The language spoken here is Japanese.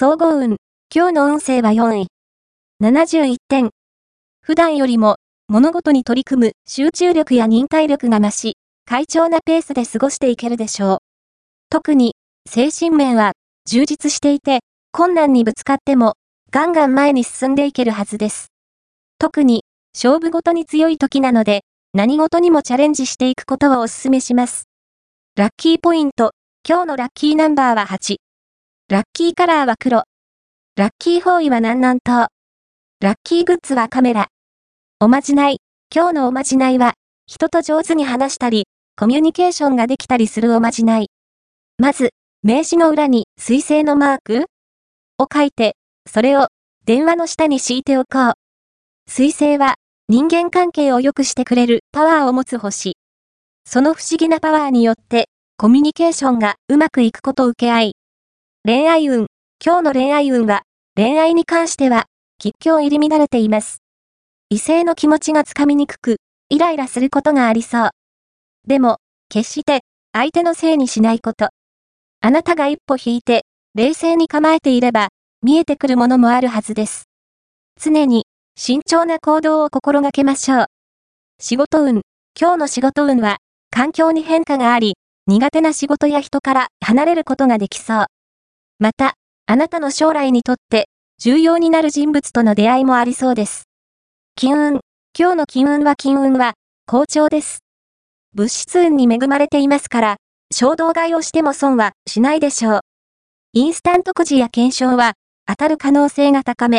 総合運。今日の運勢は4位。71点。普段よりも物事に取り組む集中力や忍耐力が増し、快調なペースで過ごしていけるでしょう。特に精神面は充実していて、困難にぶつかってもガンガン前に進んでいけるはずです。特に勝負事に強い時なので、何事にもチャレンジしていくことをお勧めします。ラッキーポイント。今日のラッキーナンバーは8。ラッキーカラーは黒。ラッキー方位は南南東。ラッキーグッズはカメラ。おまじない。今日のおまじないは、人と上手に話したり、コミュニケーションができたりするおまじない。まず、名刺の裏に水星のマークを書いて、それを電話の下に敷いておこう。水星は人間関係を良くしてくれるパワーを持つ星。その不思議なパワーによってコミュニケーションがうまくいくことを受け合い。恋愛運。今日の恋愛運は恋愛に関しては吉祥入り乱れています。異性の気持ちがつかみにくく、イライラすることがありそう。でも、決して相手のせいにしないこと。あなたが一歩引いて、冷静に構えていれば、見えてくるものもあるはずです。常に、慎重な行動を心がけましょう。仕事運。今日の仕事運は、環境に変化があり、苦手な仕事や人から離れることができそう。また、あなたの将来にとって、重要になる人物との出会いもありそうです。金運。今日の金運は金運は、好調です。物質運に恵まれていますから、衝動買いをしても損はしないでしょう。インスタントくじや検証は当たる可能性が高め。